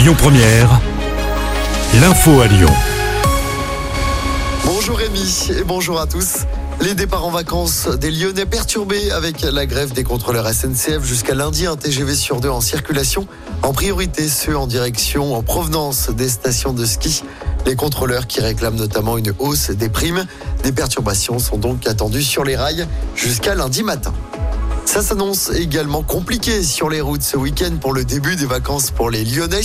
Lyon Première, l'info à Lyon. Bonjour Rémi et bonjour à tous. Les départs en vacances des Lyonnais perturbés avec la grève des contrôleurs SNCF jusqu'à lundi, un TGV sur deux en circulation. En priorité, ceux en direction, en provenance des stations de ski. Les contrôleurs qui réclament notamment une hausse des primes. Des perturbations sont donc attendues sur les rails jusqu'à lundi matin. Ça s'annonce également compliqué sur les routes ce week-end pour le début des vacances pour les Lyonnais.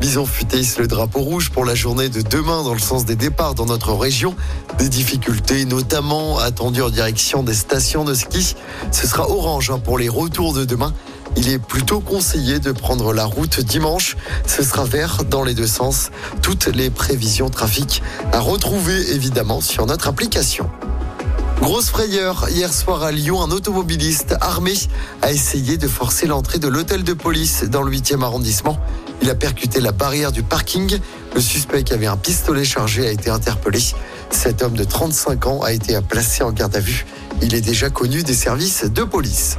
Bison futéisse le drapeau rouge pour la journée de demain dans le sens des départs dans notre région. Des difficultés notamment attendues en direction des stations de ski. Ce sera orange hein, pour les retours de demain. Il est plutôt conseillé de prendre la route dimanche. Ce sera vert dans les deux sens. Toutes les prévisions trafic à retrouver évidemment sur notre application. Grosse frayeur hier soir à Lyon, un automobiliste armé a essayé de forcer l'entrée de l'hôtel de police dans le 8e arrondissement. Il a percuté la barrière du parking. Le suspect qui avait un pistolet chargé a été interpellé. Cet homme de 35 ans a été placé en garde à vue. Il est déjà connu des services de police.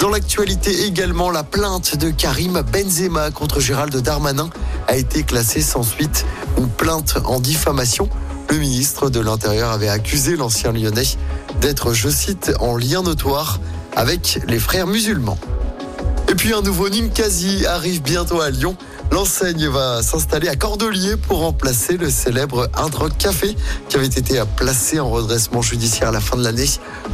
Dans l'actualité également, la plainte de Karim Benzema contre Gérald Darmanin a été classée sans suite. Une plainte en diffamation. Le ministre de l'Intérieur avait accusé l'ancien lyonnais d'être, je cite, en lien notoire avec les frères musulmans. Et puis un nouveau Ninkasi arrive bientôt à Lyon. L'enseigne va s'installer à Cordelier pour remplacer le célèbre Hard Café qui avait été placé en redressement judiciaire à la fin de l'année.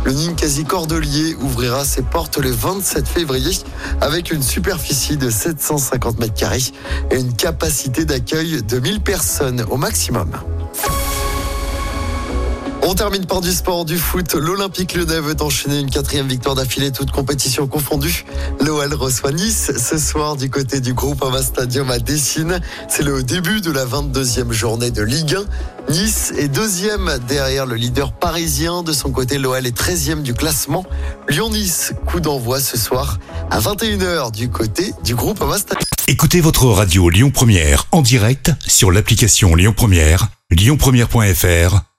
Le Ninkasi Cordelier ouvrira ses portes le 27 février avec une superficie de 750 mètres carrés et une capacité d'accueil de 1000 personnes au maximum. On termine par du sport, du foot. L'Olympique Lyonnais veut enchaîner une quatrième victoire d'affilée, toute compétition confondue. L'OL reçoit Nice ce soir du côté du groupe Ava Stadium à Dessine. C'est le début de la 22e journée de Ligue 1. Nice est deuxième derrière le leader parisien. De son côté, l'OL est 13e du classement. Lyon-Nice, coup d'envoi ce soir à 21h du côté du groupe Ava Stadium. Écoutez votre radio Lyon Première en direct sur l'application Lyon Première, lyonpremière.fr